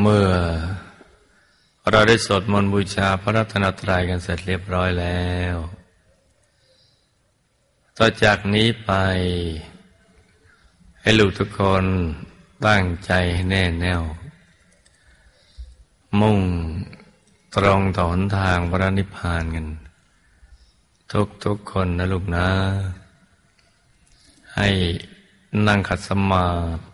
เมื่อเราได้สวดมนต์บูชาพระรัตนตรัยกันเสร็จเรียบร้อยแล้ว ต่อจากนี้ไป ให้ลูกทุกคนตั้งใจให้แน่แน่ว มุ่งตรงต่อหนทางพระนิพพานกัน ทุกทุกคนนะลูกนะ ให้นั่งขัดสมาธิ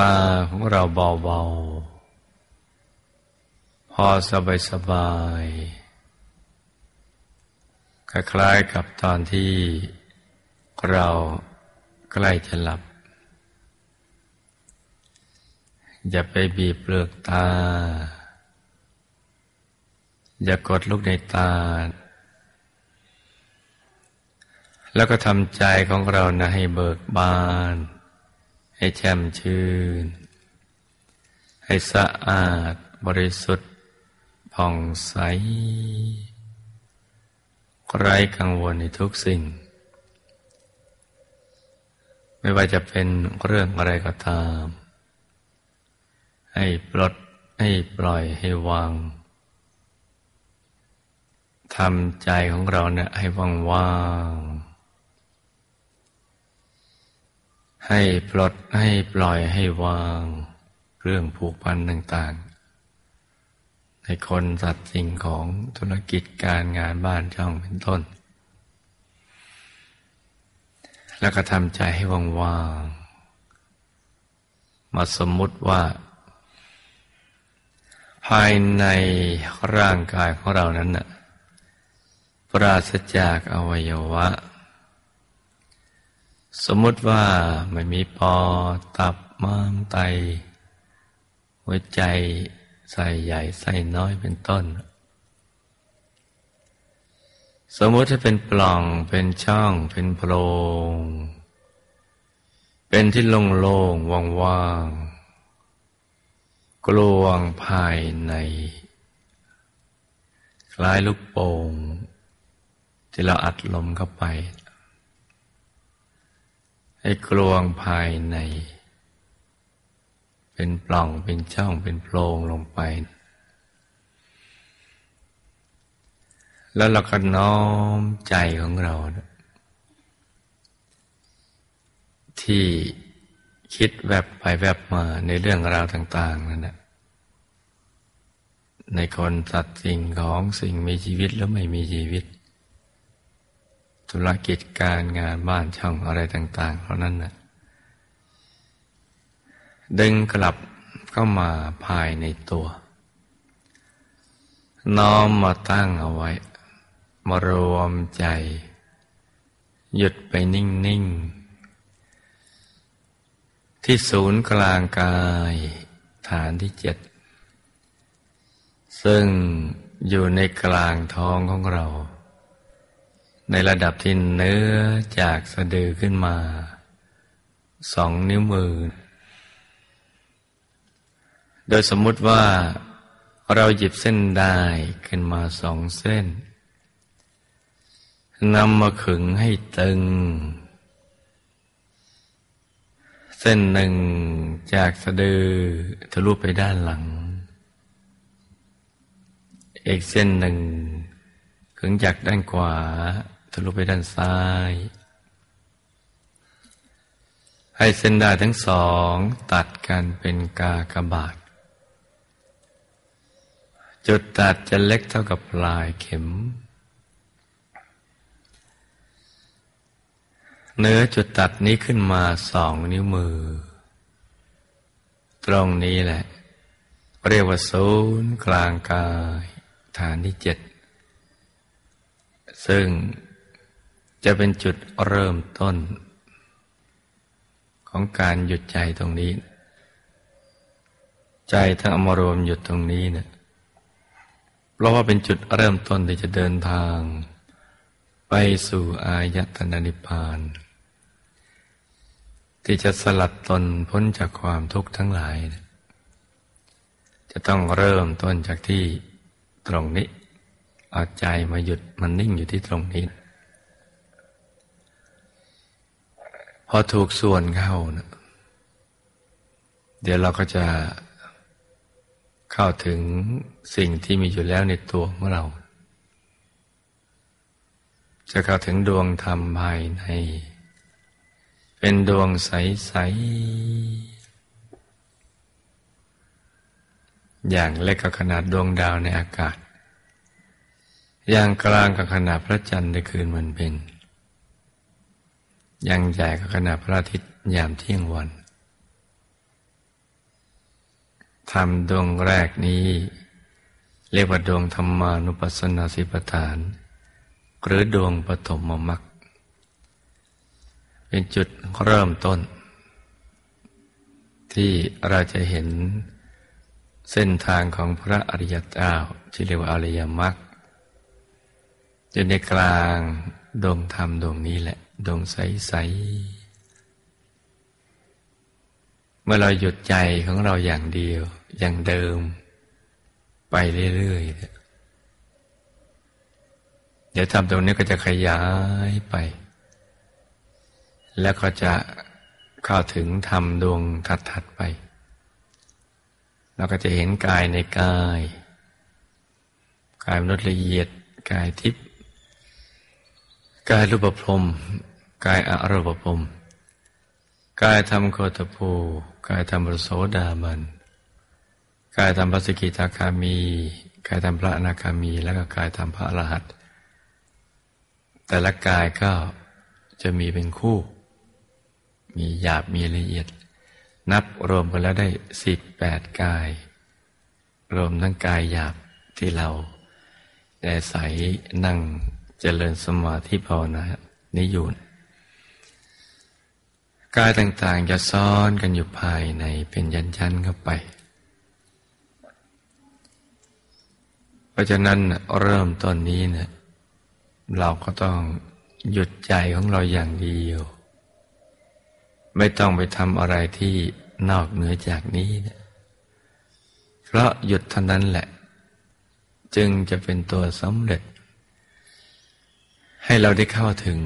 ตาของเราเบาๆ พอสบายสบายคล้ายๆกับตอนที่เราใกล้จะหลับ อย่าไปบีบเปลือกตา อย่ากดลูกในตา แล้วก็ทำใจของเรานะให้เบิกบาน ให้แช่มชื่น ให้สะอาดบริสุทธิ์ผ่องใส ไร้กังวลในทุกสิ่ง ไม่ว่าจะเป็นเรื่องอะไรก็ตาม ให้ปลดให้ปล่อยให้วางทำใจของเราเนี่ยให้ว่างว่าง ให้ปลดให้ปล่อยให้วาง เรื่องผูกพันต่างๆ ในคนสัตว์สิ่งของธุรกิจการงานบ้านช่องเป็นต้น แล้วก็ทำใจให้ว่างๆ มาสมมุติว่า ภายในร่างกายของเรานั้นน่ะปราศจากอวัยวะ สมมติว่าไม่มีปอตับม้ามไต หัวใจใส่ใหญ่ใส่น้อยเป็นต้น สมมติถ้าเป็นปล่องเป็นช่อง เป็นโพรงเป็นที่โล่งๆว่างๆกลวงภายใน คล้ายลูกโป่งที่เราอัดลมเข้าไป ให้กลวงภายใน เป็นปล่องเป็นช่องเป็นโพรงลงไป แล้วเราก็น้อมใจของเรา ที่คิดแวบไปแวบมาในเรื่องราวต่าง ๆ นั่นแหละในคนสัตว์สิ่งของสิ่งมีชีวิตแล้วไม่มีชีวิต ธุรกิจการงานบ้านช่องอะไรต่างๆเพราะนั้นนะดึงกลับเข้ามาภายในตัว น้อมมาตั้งเอาไว้ มารวมใจ หยุดไปนิ่ง ๆ ที่ศูนย์กลางกายฐานที่เจ็ด ซึ่งอยู่ในกลางท้องของเรา ในระดับที่เนื้อจากสะดือขึ้นมา สองนิ้วมือ โดยสมมุติว่าเราหยิบเส้นได้ขึ้นมาสองเส้นนำมาขึงให้ตึง เส้นหนึ่งจากสะดือทะลุไปด้านหลัง อีกเส้นหนึ่งขึงจากด้านขวา ทะลุไปด้านซ้าย ให้เส้นได้ทั้งสองตัดกันเป็นกากบาท จุดตัดจะเล็กเท่ากับปลายเข็ม เนื้อจุดตัดนี้ขึ้นมาสองนิ้วมือ ตรงนี้แหละ เรียกว่าศูนย์กลางกาย ฐานที่เจ็ดซึ่ง จะเป็นจุดเริ่มต้น ของการหยุดใจตรงนี้ ใจทั้งอมารวมหยุดตรงนี้เนะี่ยเพราะว่าเป็นจุดเริ่มต้นที่จะเดินทาง ไปสู่อายตนะนิพพาน ที่จะสลัดตนพ้นจากความทุกข์ทั้งหลายนะจะต้องเริ่มต้นจากที่ตรงนี้ เอาใจมาหยุดมันนิ่งอยู่ที่ตรงนี้ อถูกส่วนเข้านะเดี๋ยวเราก็จะเข้าถึงสิ่งที่มีอยู่แล้วในตัวของเรา จะเข้าถึงดวงธรรมภายใน เป็นดวงใส ๆ อย่างเล็กกับขนาดดวงดาวในอากาศ อย่างกลางกับขนาดพระจันทร์ในคืนวันเพ็ญอ ย่างใหญ่กับขนาดพระอาทิตย์ยามเที่ยงวันธรรมดวงแรกนี้ เรียกว่าดวงธรรมานุปัสสนาสิปฐาน หรือดวงปฐมมรรคเป็นจุดเริ่มต้น ที่เราจะเห็นเส้นทางของพระอริยเจ้าที่เรียกว่าอริยมรรคอยู่ในกลางดวงธรรมดวงนี้แหละ ดวงใส ๆ เมื่อเราหยุดใจของเราอย่างเดียว อย่างเดิม ไปเรื่อยๆ เดี๋ยวทำตรงนี้ก็จะขยายไป แล้วก็จะเข้าถึงธรรมดวงถัด ๆ ไป เราก็จะเห็นกายในกาย กายมนุษย์ละเอียด กายทิพย์กายรูปพรม กายอรูปพกายทำโคตภูกายทำปรโสดาบัน กายทำพระสกิทาคามี กายทำพระอนาคามี แล้วก็กายทำพระอรหันต์แต่ละกายก็จะมีเป็นคู่ มีหยาบมีละเอียด นับรวมกันแล้วได้สิบแปดกาย รวมทั้งกายหยาบที่เราได้ใสนั่งเจริญสมาธิภาวนานี้อยู่ กายต่างๆจะซ้อนกันอยู่ภายในเป็นยันๆเข้าไป เพราะฉะนั้นเริ่มต้นนี้เนะเราก็ต้องหยุดใจของเราอย่างเดียว ไม่ต้องไปทำอะไรที่นอกเหนือจากนี้นะเพราะหยุดเท่านั้นแหละ จึงจะเป็นตัวสำเร็จ ให้เราได้เข้าถึง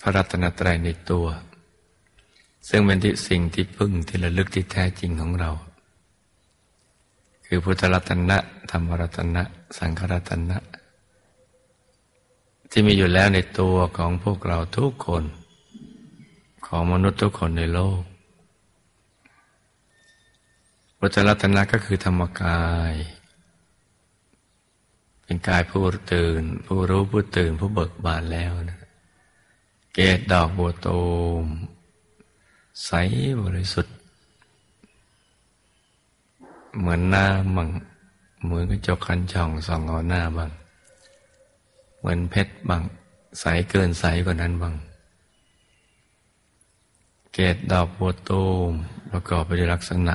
พระรัตนตรัยในตัว ซึ่งเป็นที่สิ่งที่พึ่งที่ระลึกที่แท้จริงของเรา คือพุทธรัตนะ ธรรมรัตนะ สังฆรัตนะ ที่มีอยู่แล้วในตัวของพวกเราทุกคน ของมนุษย์ทุกคนในโลกพุทธรัตนะก็คือธรรมกาย เป็นกายผู้ตื่น ผู้รู้ผู้ตื่นผู้เบิกบานแล้วนะเกตดอกบัวตูม ใสบริสุทธิ์ เหมือนหน้าบังเหมือนกระจกคันช่องส่องเอาหน้าบังเหมือนเพชรบังใสเกินใสกว่านั้นบังเกตดอกบัวตูมประกอบไปด้วยลักษณะ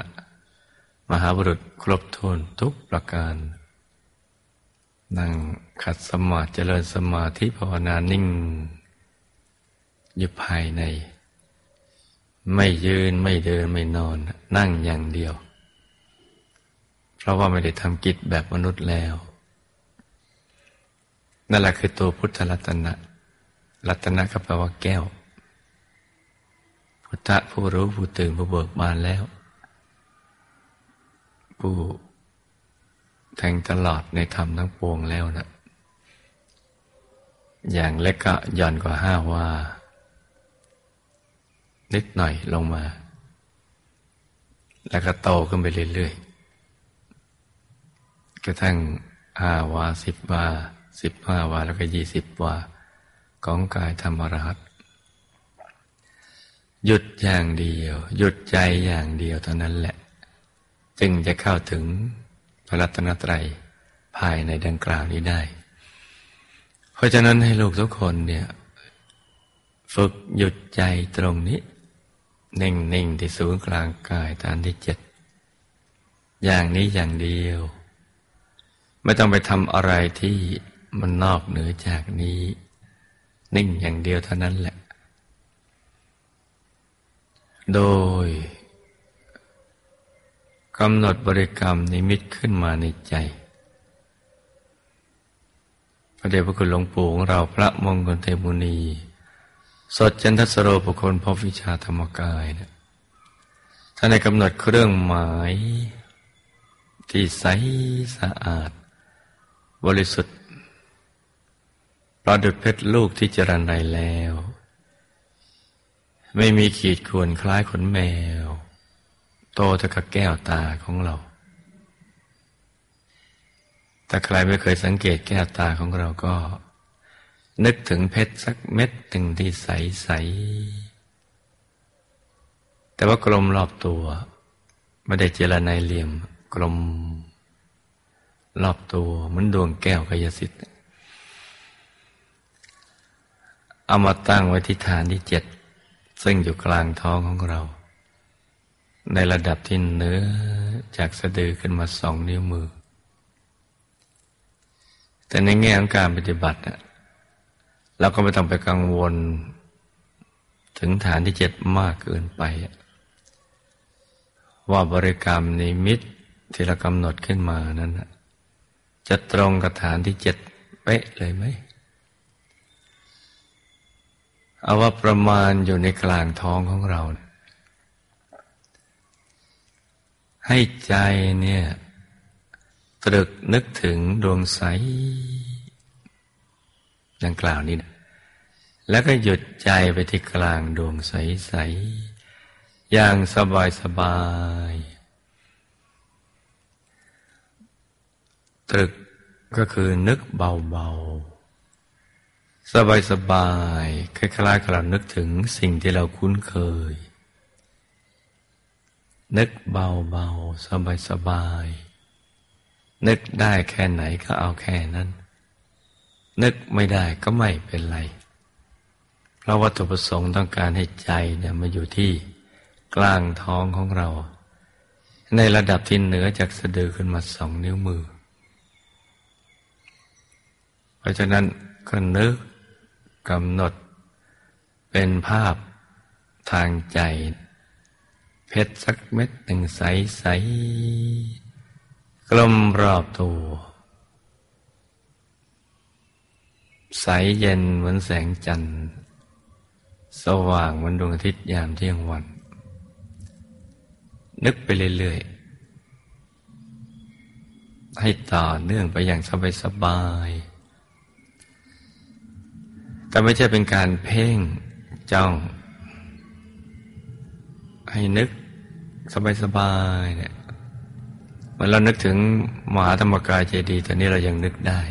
มหาบุรุษครบถ้วนทุกประการ นั่งขัดสมาธิเจริญสมาธิภาวนานิ่ง อยู่ภายใน ไม่ยืนไม่เดินไม่นอน นั่งอย่างเดียว เพราะว่าไม่ได้ทำกิจแบบมนุษย์แล้ว นั่นแหละคือตัวพุทธรัตนะ รัตนะก็แปลว่าแก้ว พุทธะผู้รู้ผู้ตื่นผู้เบิกบานแล้ว ผู้แทงตลอดในธรรมทั้งปวงแล้วนะอย่างเล็กก็ย่อนกว่าห้าว่า นิดหน่อยลงมา แล้วก็โตขึ้นไปเรื่อยๆกระทั่งห้าวาสิบวาสิบห้าวาแล้วก็ยี่สิบวาของกายธรรมรหัสหยุดอย่างเดียว หยุดใจอย่างเดียวเท่านั้นแหละ จึงจะเข้าถึงพระรัตนตรัยภายในดังกล่าวนี้ได้ เพราะฉะนั้นให้ลูกทุกคนเนี่ย ฝึกหยุดใจตรงนี้ นิ่งนิ่งที่ศูนย์กลางกายฐานที่เจ็ดอย่างนี้อย่างเดียว ไม่ต้องไปทำอะไรที่มันนอกเหนือจากนี้ นิ่งอย่างเดียวเท่านั้นแหละ โดยกำหนดบริกรรมนิมิตขึ้นมาในใจพระเดชพระคุณหลวงปู่ของเราพระมงคลเทมุนี สดจันทสโรปคนพบวิชาธรรมกายนะท่านในกำหนดเครื่องหมาย ที่ใสสะอาด บริสุทธิ์ประดุจเพชรลูกที่จรันไรแล้ว ไม่มีขีดข่วนคล้ายขนแมว โตเท่ากับแก้วตาของเรา ถ้าใครไม่เคยสังเกตแก้วตาของเราก็ นึกถึงเพชรสักเม็ดหนึ่งที่ใสใสแต่ว่ากลมรอบตัว ไม่ได้เจรนายเหลี่ยม กลม รอบตัวเหมือนดวงแก้วกายสิทธิ์เอามาตั้งไว้ที่ฐานที่เจ็ด ซึ่งอยู่กลางท้องของเรา ในระดับที่เนื้อจากสะดือขึ้นมาสองนิ้วมือ แต่ในแง่ของการปฏิบัติ เราก็ไม่ต้องไปกังวล ถึงฐานที่เจ็ดมากเกินไป ว่าบริกรรมนิมิตที่เรากำหนดขึ้นมานั้นจะตรงกับฐานที่เจ็ดเป๊ะเลยไหมเอาว่าประมาณอยู่ในกลางท้องของเรา ให้ใจเนี่ยตรึกนึกถึงดวงใสดังกล่าวนี้นะ แล้วก็หยุดใจไปที่กลางดวงใส ๆ อย่างสบายสบายตรึกก็คือนึกเบา ๆ สบายสบายคล้ายๆกับเรานึกถึงสิ่งที่เราคุ้นเคย นึกเบา ๆ สบาย ๆ นึกได้แค่ไหนก็เอาแค่นั้น นึกไม่ได้ก็ไม่เป็นไร เพราะวัตถุประสงค์ต้องการให้ใจเนี่ยมาอยู่ที่กลางท้องของเรา ในระดับที่เหนือจากสะดือขึ้นมาสองนิ้วมือ เพราะฉะนั้นก็นึกกำหนดเป็นภาพทางใจ เพชรสักเม็ดหนึ่งใสๆลมรอบตัว ใสเย็นเหมือนแสงจันทร์ สว่างเหมือนดวงอาทิตย์ยามเที่ยงวัน นึกไปเรื่อยๆ ให้ต่อเนื่องไปอย่างสบายๆแต่ไม่ใช่เป็นการเพ่งจ้อง ให้นึกสบายๆเนี่ยเมื่อเรานึกถึงมหาธรรมกายเจดีย์ตอนนี้เรายังนึกได้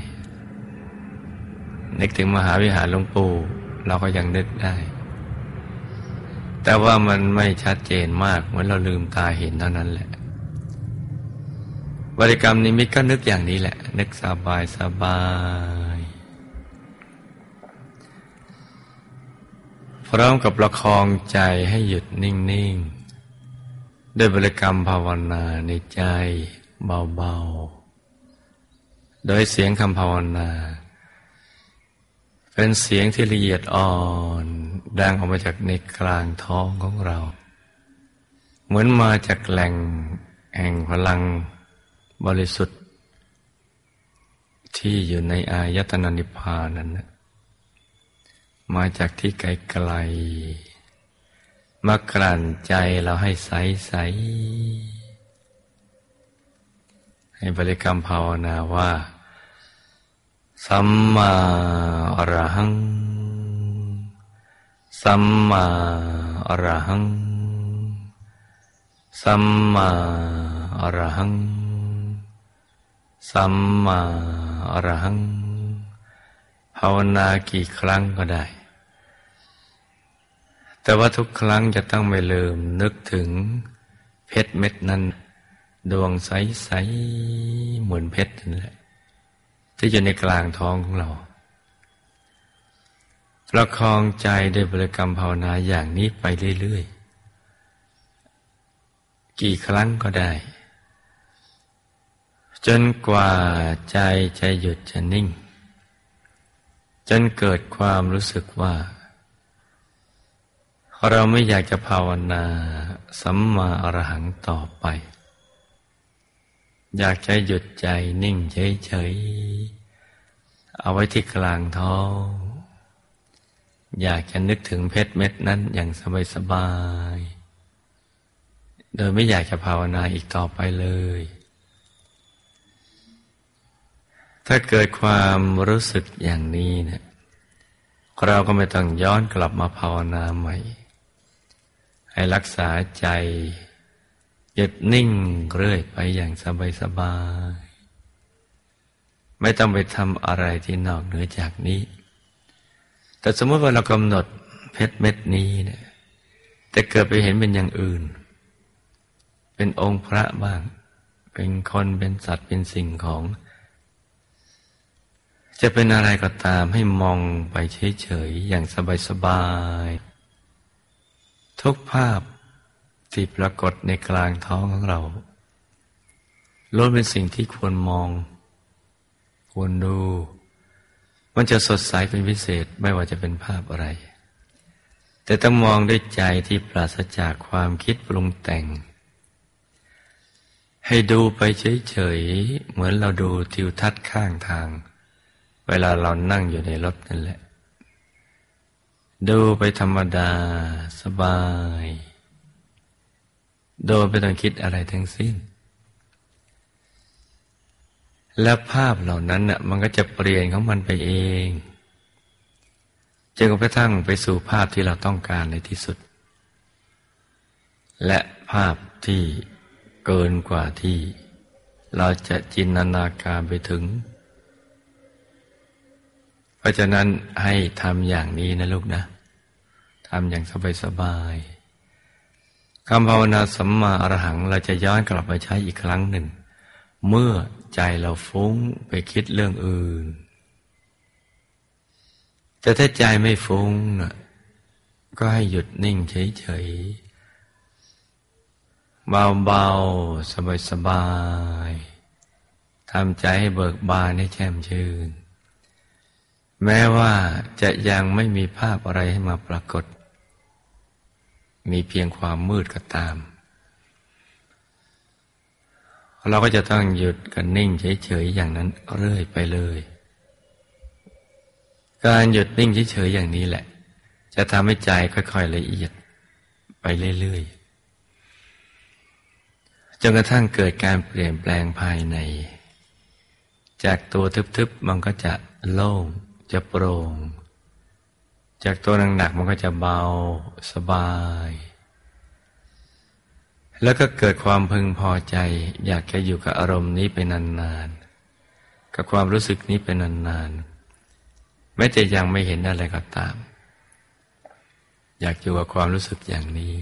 นึกถึงมหาวิหารหลวงปู่เราก็ยังนึกได้ แต่ว่ามันไม่ชัดเจนมากเหมือนเราลืมตาเห็นเท่านั้นแหละ บริกรรมนิมิตก็นึกอย่างนี้แหละ นึกสบายสบายพร้อมกับประคองใจให้หยุดนิ่ง ๆ ด้วยบริกรรมภาวนาในใจเบา ๆ โดยเสียงคำภาวนา เป็นเสียงที่ละเอียดอ่อน ดังออกมาจากในกลางท้องของเรา เหมือนมาจากแหล่งแห่งพลังบริสุทธิ์ ที่อยู่ในอายตนะนิพพานนั้นมาจากที่ไกลๆมากลั่นใจเราให้ใสใส ให้บริกรรมภาวนาว่า สัมมาอรหัง สัมมาอรหัง สัมมาอรหัง สัมมาอรหัง ภาวนากี่ครั้งก็ได้ แต่ว่าทุกครั้งจะต้องไม่ลืมนึกถึงเพชรเม็ดนั้น ดวงใส ๆ เหมือนเพชรนั่นแหละที่อยู่ในกลางท้องของเรา ประคองใจด้วยบริกรรมภาวนาอย่างนี้ไปเรื่อยๆ กี่ครั้งก็ได้ จนกว่าใจจะหยุดจะนิ่ง จนเกิดความรู้สึกว่า เราไม่อยากจะภาวนาสัมมาอรหังต่อไป อยากจะหยุดใจนิ่งเฉยๆ เอาไว้ที่กลางท้อง อยากจะนึกถึงเพชรเม็ดนั้นอย่างสบายๆโดยไม่อยากจะภาวนาอีกต่อไปเลย ถ้าเกิดความรู้สึกอย่างนี้เนะี่ยเราก็ไม่ต้องย้อนกลับมาภาวนาใหม่ ให้รักษาใจหยุดนิ่งเรื่อยไปอย่างสบายๆไม่ต้องไปทำอะไรที่นอกเหนือจากนี้ แต่สมมติว่าเรากำหนดเพชรเม็ดนี้เนี่ยแต่เกิดไปเห็นเป็นอย่างอื่น เป็นองค์พระบ้าง เป็นคนเป็นสัตว์เป็นสิ่งของ จะเป็นอะไรก็ตามให้มองไปเฉยๆอย่างสบายๆทุกภาพที่ปรากฏในกลางท้องของเราล้วนเป็นสิ่งที่ควรมอง ควรดู มันจะสดใสเป็นพิเศษไม่ว่าจะเป็นภาพอะไร แต่ต้องมองด้วยใจที่ปราศจากความคิดปรุงแต่ง ให้ดูไปเฉยๆ เหมือนเราดูทิวทัศน์ข้างทาง เวลาเรานั่งอยู่ในรถนั่นแหละ ดูไปธรรมดาสบาย โดยไม่ต้องคิดอะไรทั้งสิ้น และภาพเหล่านั้นน่ะมันก็จะเปลี่ยนของมันไปเองจนกระทั่งไปสู่ภาพที่เราต้องการในที่สุด และภาพที่เกินกว่าที่ เราจะจินตนาการไปถึง เพราะฉะนั้นให้ทำอย่างนี้นะลูกนะทำอย่างสบายๆคำภาวนาสัมมาอรหังเราจะย้อนกลับมาใช้อีกครั้งหนึ่ง เมื่อ ใจเราฟุ้งไปคิดเรื่องอื่น แต่ถ้าใจไม่ฟุ้งนะก็ให้หยุดนิ่งเฉยๆ เบาๆ สบายๆทำใจให้เบิกบานให้แช่มชื่น แม้ว่าจะยังไม่มีภาพอะไรให้มาปรากฏ มีเพียงความมืดก็ตาม เราก็จะต้องหยุดกันนิ่งเฉยๆอย่างนั้นเรื่อยไปเลย การหยุดนิ่งเฉยๆอย่างนี้แหละ จะทำให้ใจค่อยๆละเอียดไปเรื่อยๆจนกระทั่งเกิดการเปลี่ยนแปลงภายใน จากตัวทึบๆมันก็จะโล่งจะโปร่ง จากตัวหนักๆมันก็จะเบาสบาย แล้วก็เกิดความพึงพอใจ อยากจะอยู่กับอารมณ์นี้ไปนานๆ กับความรู้สึกนี้ไปนานๆแม้จะยังไม่เห็นอะไรก็ตาม อยากอยู่กับความรู้สึกอย่างนี้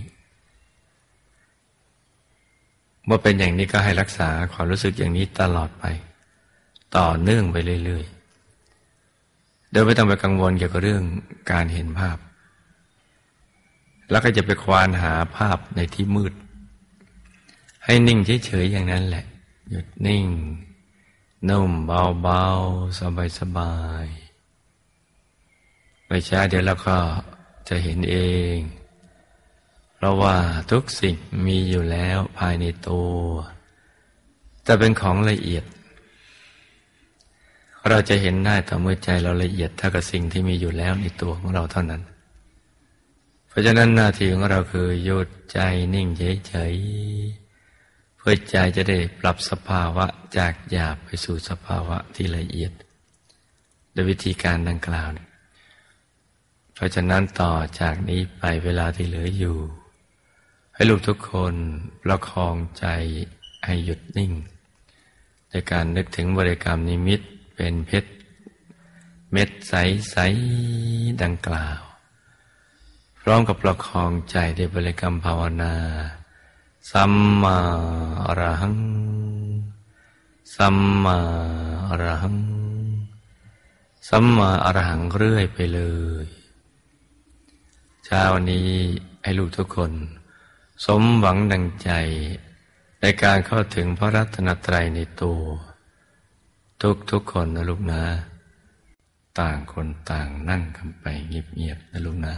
เมื่อเป็นอย่างนี้ก็ให้รักษาความรู้สึกอย่างนี้ตลอดไป ต่อเนื่องไปเรื่อยๆ โดยไม่ต้องไปกังวลเกี่ยวกับเรื่องการเห็นภาพ แล้วก็จะไปควานหาภาพในที่มืด ให้นิ่งเฉยๆอย่างนั้นแหละ หยุดนิ่ง นุ่มเบาๆ สบายๆไม่ช้าเดี๋ยวเราก็จะเห็นเอง เพราะว่าทุกสิ่งมีอยู่แล้วภายในตัว แต่เป็นของละเอียด เราจะเห็นได้ต่อเมื่อใจเราละเอียดเท่ากับสิ่งที่มีอยู่แล้วในตัวของเราเท่านั้นเพราะฉะนั้นหน้าที่ของเราคือหยุดใจนิ่งเฉยๆ เพื่อใจจะได้ปรับสภาวะจากหยาบไปสู่สภาวะที่ละเอียด โดยวิธีการดังกล่าวเพราะฉะนั้นต่อจากนี้ไปเวลาที่เหลืออยู่ ให้ลูกทุกคนประคองใจให้หยุดนิ่งในการนึกถึงบริกรรมนิมิตเป็นเพชรเม็ดใสๆดังกล่าว พร้อมกับประคองใจในบริกรรมภาวนา สัมมาอรหัง สัมมาอรหัง สัมมาอรหังเรื่อยไปเลย เช้านี้ให้ลูกทุกคน สมหวังดังใจในการเข้าถึงพระรัตนตรัยในตัว ทุกทุกคนนะลูกนะ ต่างคนต่างนั่งกันไปเงียบๆนะลูกนะ